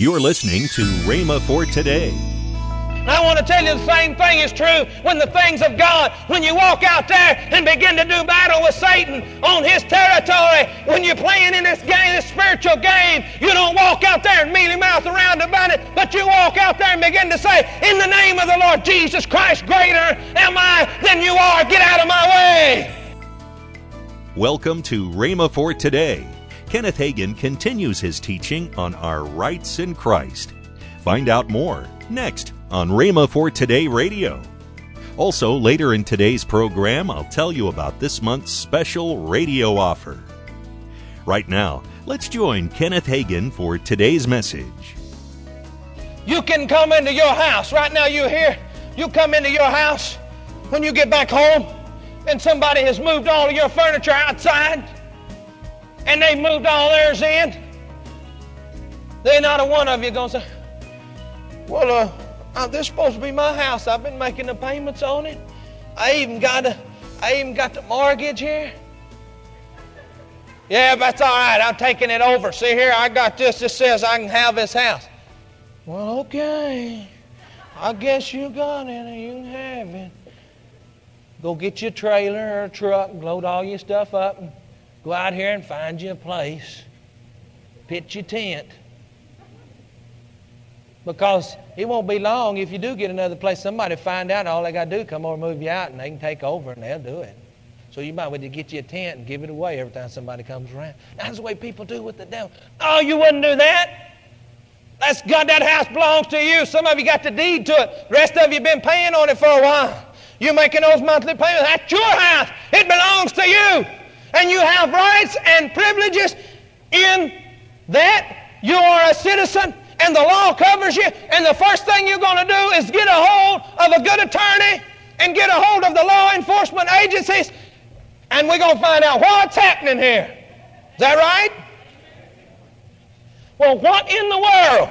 You're listening to Rhema for today. I want to tell you the same thing is true when the things of God, when you walk out there and begin to do battle with Satan on his territory, when you're playing in this game, this spiritual game, you don't walk out there and mealy mouth around about it, but you walk out there and begin to say, In the name of the Lord Jesus Christ, greater am I than you are. Get out of my way. Welcome to Rhema for today. Kenneth Hagin continues his teaching on our rights in Christ. Find out more next on Rhema for Today Radio. Also, later in today's program, I'll tell you about this month's special radio offer. Right now, let's join Kenneth Hagin for today's message. You can come into your house. Right now, you're here. You come into your house when you get back home and somebody has moved all of your furniture outside and they moved all theirs in. There not a one of you going to say, Well, uh, uh, this supposed to be my house. I've been making the payments on it. I even got a, I even got the mortgage here. Yeah, that's all right. I'm taking it over. See here, I got this. This says I can have this house. Well, okay. I guess you got it and you can have it. Go get you a trailer or a truck, load all your stuff up, and go out here and find you a place. Pitch your tent. Because it won't be long if you do get another place. Somebody find out, all they got to do come over and move you out, and they can take over, and they'll do it. So you might want to get you a tent and give it away every time somebody comes around. That's the way people do with the devil. Oh, you wouldn't do that? That's God, that house belongs to you. Some of you got the deed to it. The rest of you been paying on it for a while. You're making those monthly payments. That's your house. It belongs to you. And you have rights and privileges in that. You are a citizen and the law covers you, and the first thing you're going to do is get a hold of a good attorney and get a hold of the law enforcement agencies, and we're going to find out what's happening here. Is that right? Well, what in the world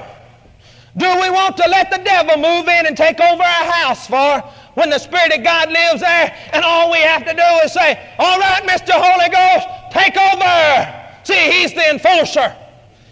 do we want to let the devil move in and take over our house for when the Spirit of God lives there and all we have to do is say, All right, Mr. Holy Ghost, take over. See, He's the enforcer.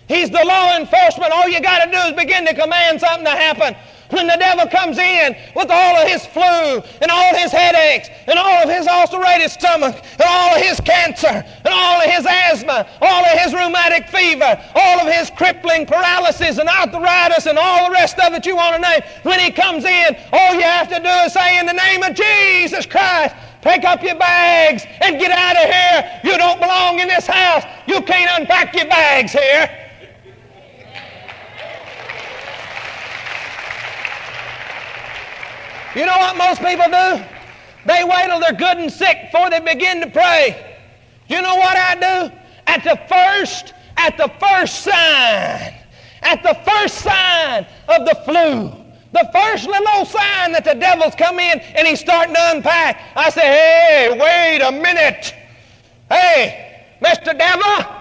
He's the law enforcement. All you got to do is begin to command something to happen. When the devil comes in with all of his flu and all his headaches and all of his ulcerated stomach and all of his cancer and all of his asthma, all of his rheumatic fever, all of his crippling paralysis and arthritis and all the rest of it you want to name, when he comes in, all you have to do is say, In the name of Jesus Christ, Pick up your bags and get out of here. You don't belong in this house. You can't unpack your bags here. You know what most people do? They wait till they're good and sick before they begin to pray. You know what I do? At the first, at the first sign, at the first sign of the flu, the first little old sign that the devil's come in and he's starting to unpack, I say, hey, wait a minute. Hey, Mr. Devil,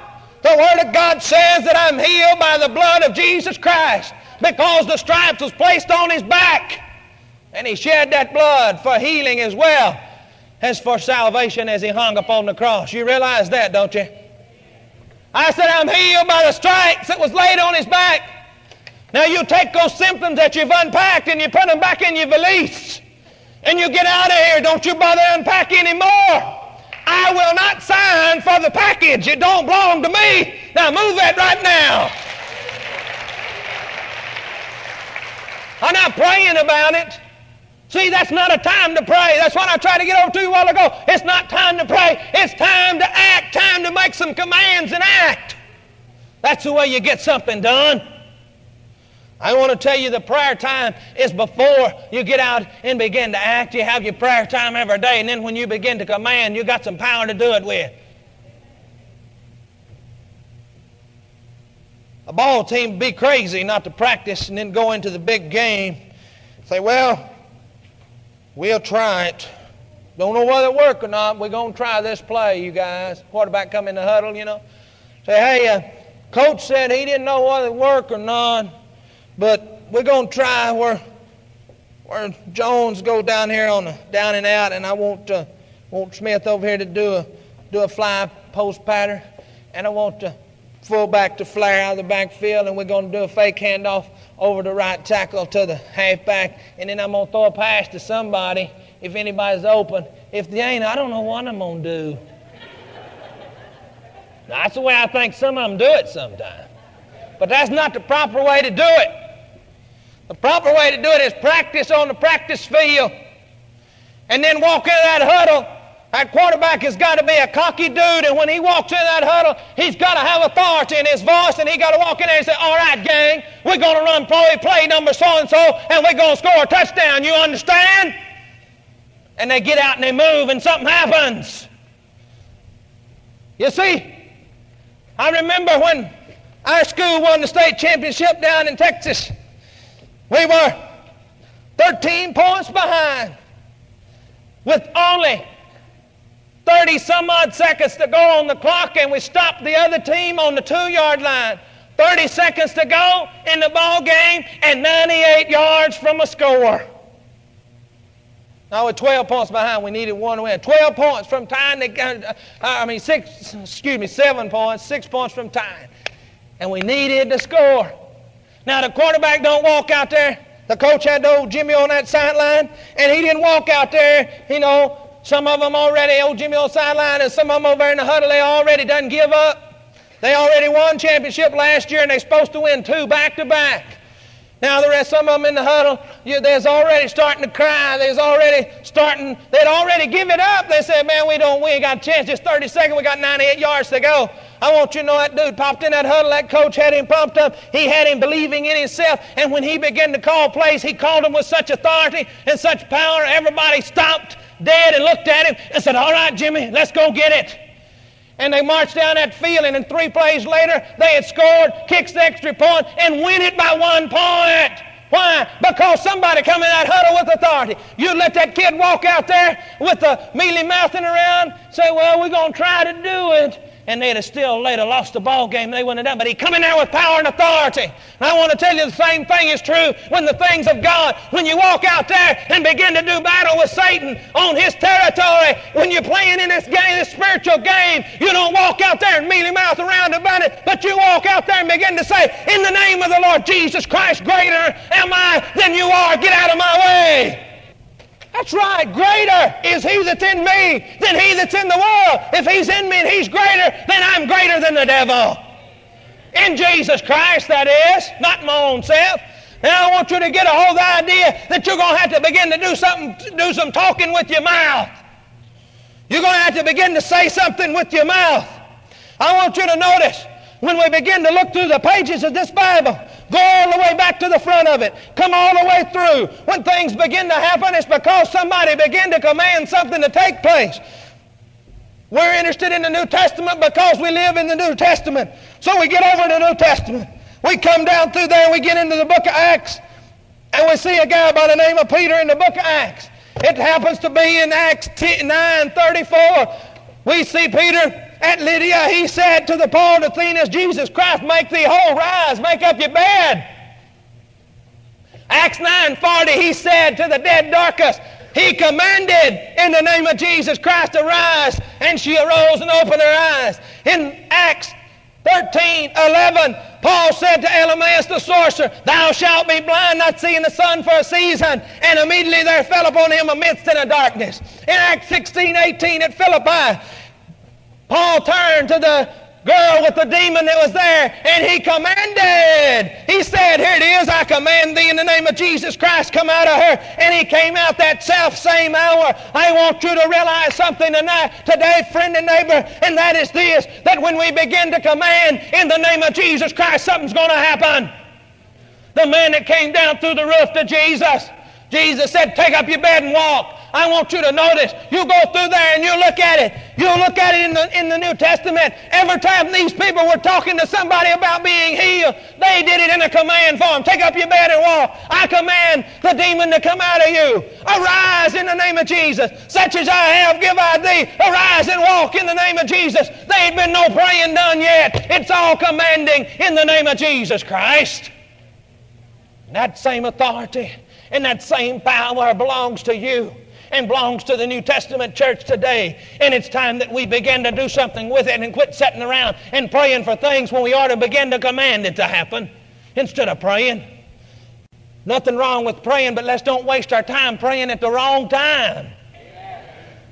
the Word of God says that I'm healed by the blood of Jesus Christ because the stripes was placed on his back. And he shed that blood for healing as well as for salvation as he hung upon the cross. You realize that, don't you? I said, I'm healed by the stripes that was laid on his back. Now you take those symptoms that you've unpacked and you put them back in your valise. And you get out of here. Don't you bother unpack anymore. I will not sign for the package. It don't belong to me. Now move that right now. I'm not praying about it. See, that's not a time to pray. That's what I tried to get over to you a while ago. It's not time to pray. It's time to act, time to make some commands and act. That's the way you get something done. I want to tell you the prayer time is before you get out and begin to act. You have your prayer time every day, and then when you begin to command, you got some power to do it with. A ball team would be crazy not to practice and then go into the big game. Say, well, We'll try it. Don't know whether it work or not. We're going to try this play, you guys. Quarterback come in the huddle, you know. Say, hey, uh, coach said he didn't know whether it work or not, but we're going to try where where Jones go down here on the down and out, and I want uh, want Smith over here to do a do a fly post pattern, and I want uh, fullback to flare out of the backfield, and we're going to do a fake handoff over the right tackle to the halfback, and then I'm going to throw a pass to somebody if anybody's open. If they ain't, I don't know what I'm going to do. Now, that's the way I think some of them do it sometimes. But that's not the proper way to do it. The proper way to do it is practice on the practice field and then walk in that huddle. That quarterback has got to be a cocky dude, and when he walks in that huddle, he's got to have authority in his voice, and he got to walk in there and say, All right, gang, we're going to run play, play number so and so, and we're going to score a touchdown. You understand? And they get out and they move, and something happens. You see, I remember when our school won the state championship down in Texas. We were 13 points behind with only 30 some odd seconds to go on the clock, and we stopped the other team on the two yard line. 30 seconds to go in the ball game, and 98 yards from a score. Now we're 12 points behind. We needed one win. 12 points from tying. The, uh, I mean, six. Excuse me, seven points. Six points from tying, and we needed to score. Now the quarterback don't walk out there. The coach had old Jimmy on that sideline, and he didn't walk out there. You know, some of them already, old Jimmy on the sideline, and some of them over in the huddle, they already done give up. They already won championship last year, and they're supposed to win two back to back. Now the rest, some of them in the huddle, you, there's already starting to cry. There's already starting, they'd already give it up. They said, man, we don't, we ain't got a chance. Just 30 seconds, we got 98 yards to go. I want you to know that dude popped in that huddle. That coach had him pumped up. He had him believing in himself. And when he began to call plays, he called them with such authority and such power. Everybody stopped dead and looked at him and said, all right, Jimmy, let's go get it. And they marched down that field, and three plays later, they had scored, kicked the extra point, and win it by one point. Why? Because somebody come in that huddle with authority. You let that kid walk out there with the mealy mouthing around, say, well, we're going to try to do it and they'd have still later lost the ball game. They wouldn't have done. But he come in there with power and authority. And I want to tell you the same thing is true when the things of God, when you walk out there and begin to do battle with Satan on his territory, when you're playing in this game, this spiritual game, you don't walk out there and mealy mouth around about it, but you walk out there and begin to say, in the name of the Lord Jesus Christ, greater am I than you are. Get out of my way. That's right. Greater is he that's in me than he that's in the world. If he's in me and he's greater, then I'm greater than the devil. In Jesus Christ, that is, not my own self. Now I want you to get a hold of the idea that you're going to have to begin to do something, do some talking with your mouth. You're going to have to begin to say something with your mouth. I want you to notice when we begin to look through the pages of this Bible, go all the way back to the front of it, come all the way through. When things begin to happen, it's because somebody began to command something to take place. We're interested in the New Testament because we live in the New Testament. So we get over to the New Testament. We come down through there and we get into the book of Acts, and we see a guy by the name of Peter in the book of Acts. It happens to be in Acts 9 34. We see Peter at Lydia, he said to the Paul Athenas, Jesus Christ, make thee whole, rise, make up your bed. Acts 9:40, he said to the dead Dorcas, he commanded in the name of Jesus Christ to rise, and she arose and opened her eyes. In Acts 13, 11, Paul said to Elymas the sorcerer, Thou shalt be blind, not seeing the sun for a season. And immediately there fell upon him a mist and a darkness. In Acts 16, 18 at Philippi, Paul turned to the girl with the demon that was there and he commanded. He said, Here it is, I command thee in the name of Jesus Christ, come out of her. And he came out that self same hour. I want you to realize something tonight, today, friend and neighbor, and that is this that when we begin to command in the name of Jesus Christ, something's going to happen. The man that came down through the roof to Jesus, Jesus said, Take up your bed and walk. I want you to notice. You go through there and you look at it. You look at it in the, in the New Testament. Every time these people were talking to somebody about being healed, they did it in a command form. Take up your bed and walk. I command the demon to come out of you. Arise in the name of Jesus. Such as I have, give I thee. Arise and walk in the name of Jesus. There ain't been no praying done yet. It's all commanding in the name of Jesus Christ. That same authority and that same power belongs to you. And belongs to the New Testament church today. And it's time that we begin to do something with it and quit sitting around and praying for things when we ought to begin to command it to happen instead of praying. Nothing wrong with praying, but let's don't waste our time praying at the wrong time.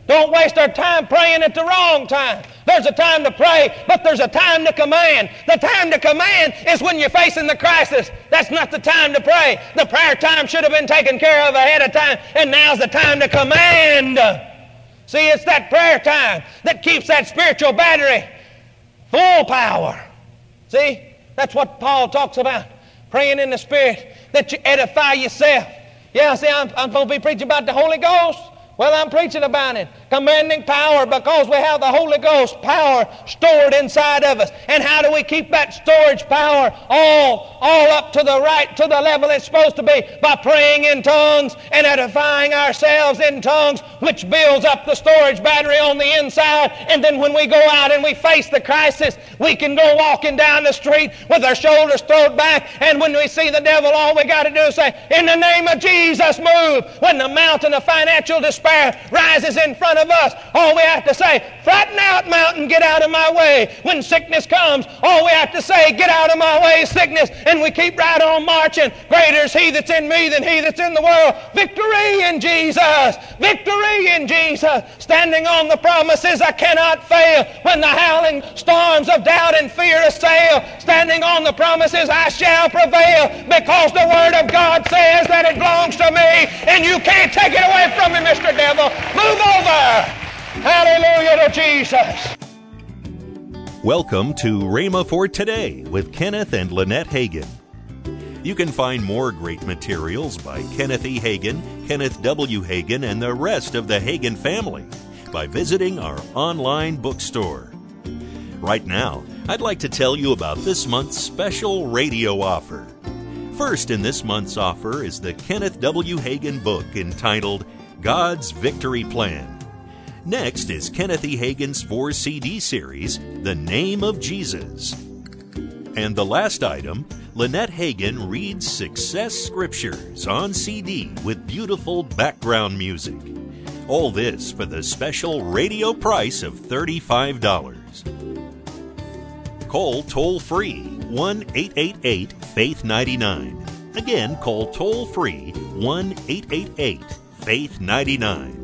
Don't waste our time praying at the wrong time. There's a time to pray, but there's a time to command. The time to command is when you're facing the crisis. That's not the time to pray. The prayer time should have been taken care of ahead of time, and now's the time to command. See, it's that prayer time that keeps that spiritual battery full power. See, that's what Paul talks about. Praying in the Spirit that you edify yourself. Yeah, see, I'm, I'm supposed to be preaching about the Holy Ghost. Well, I'm preaching about it. Commanding power because we have the Holy Ghost power stored inside of us. And how do we keep that storage power all, all up to the right, to the level it's supposed to be? By praying in tongues and edifying ourselves in tongues, which builds up the storage battery on the inside. And then when we go out and we face the crisis, we can go walking down the street with our shoulders thrown back. And when we see the devil, all we got to do is say, In the name of Jesus, move. When the mountain of financial despair rises in front of us, all we have to say, flatten out, mountain, get out of my way. When sickness comes, all we have to say, get out of my way, sickness, and we keep right on marching. Greater is he that's in me than he that's in the world. Victory in Jesus. Victory in Jesus. Standing on the promises I cannot fail. When the howling storms of doubt and fear assail, standing on the promises I shall prevail because the Word of God says that it belongs to me and you can't take it away from me, Mr devil. Move over. Hallelujah to Jesus. Welcome to Rhema for Today with Kenneth and Lynette Hagin. You can find more great materials by Kenneth E. Hagin, Kenneth W. Hagin, and the rest of the Hagin family by visiting our online bookstore. Right now, I'd like to tell you about this month's special radio offer. First in this month's offer is the Kenneth W. Hagin book entitled God's Victory Plan. Next is Kenneth E. Hagin's four CD series, The Name of Jesus. And the last item, Lynette Hagin reads Success Scriptures on CD with beautiful background music. All this for the special radio price of $35. Call toll free 1 888 Faith 99. Again, call toll free 1 888 Faith 99.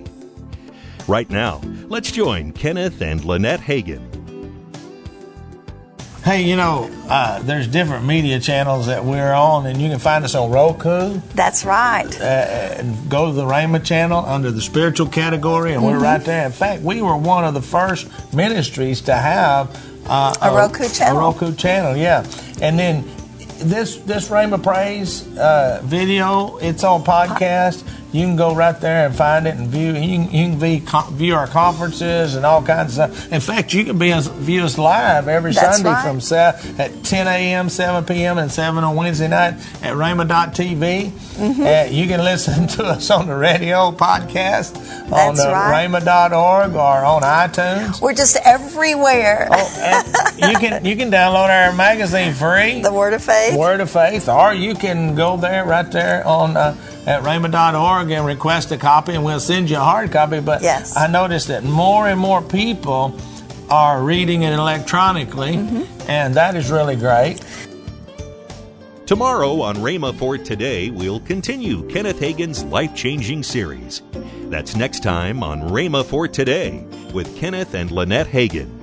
Right now, let's join Kenneth and Lynette Hagin. Hey, you know, uh, there's different media channels that we're on, and you can find us on Roku. That's right. Uh, and go to the Rhema channel under the spiritual category, and mm-hmm. we're right there. In fact, we were one of the first ministries to have uh, a, a, Roku channel. A Roku channel, yeah. And then this this Rhema Praise uh, video, it's on podcast. You can go right there and find it and view. You can, you can view, view our conferences and all kinds of stuff. In fact, you can be view us live every That's Sunday right. from at 10 a.m., 7 p.m., and 7 on Wednesday night at Rhema.tv. Mm-hmm. Uh, you can listen to us on the radio podcast on uh, right. Rhema.org or on iTunes. We're just everywhere. Oh, you can you can download our magazine free. The Word of Faith. Word of Faith, or you can go there right there on. Uh, at rhema.org and request a copy, and we'll send you a hard copy. But yes. I noticed that more and more people are reading it electronically, mm-hmm. and that is really great. Tomorrow on Rhema for Today, we'll continue Kenneth Hagin's life changing series. That's next time on Rhema for Today with Kenneth and Lynette Hagin.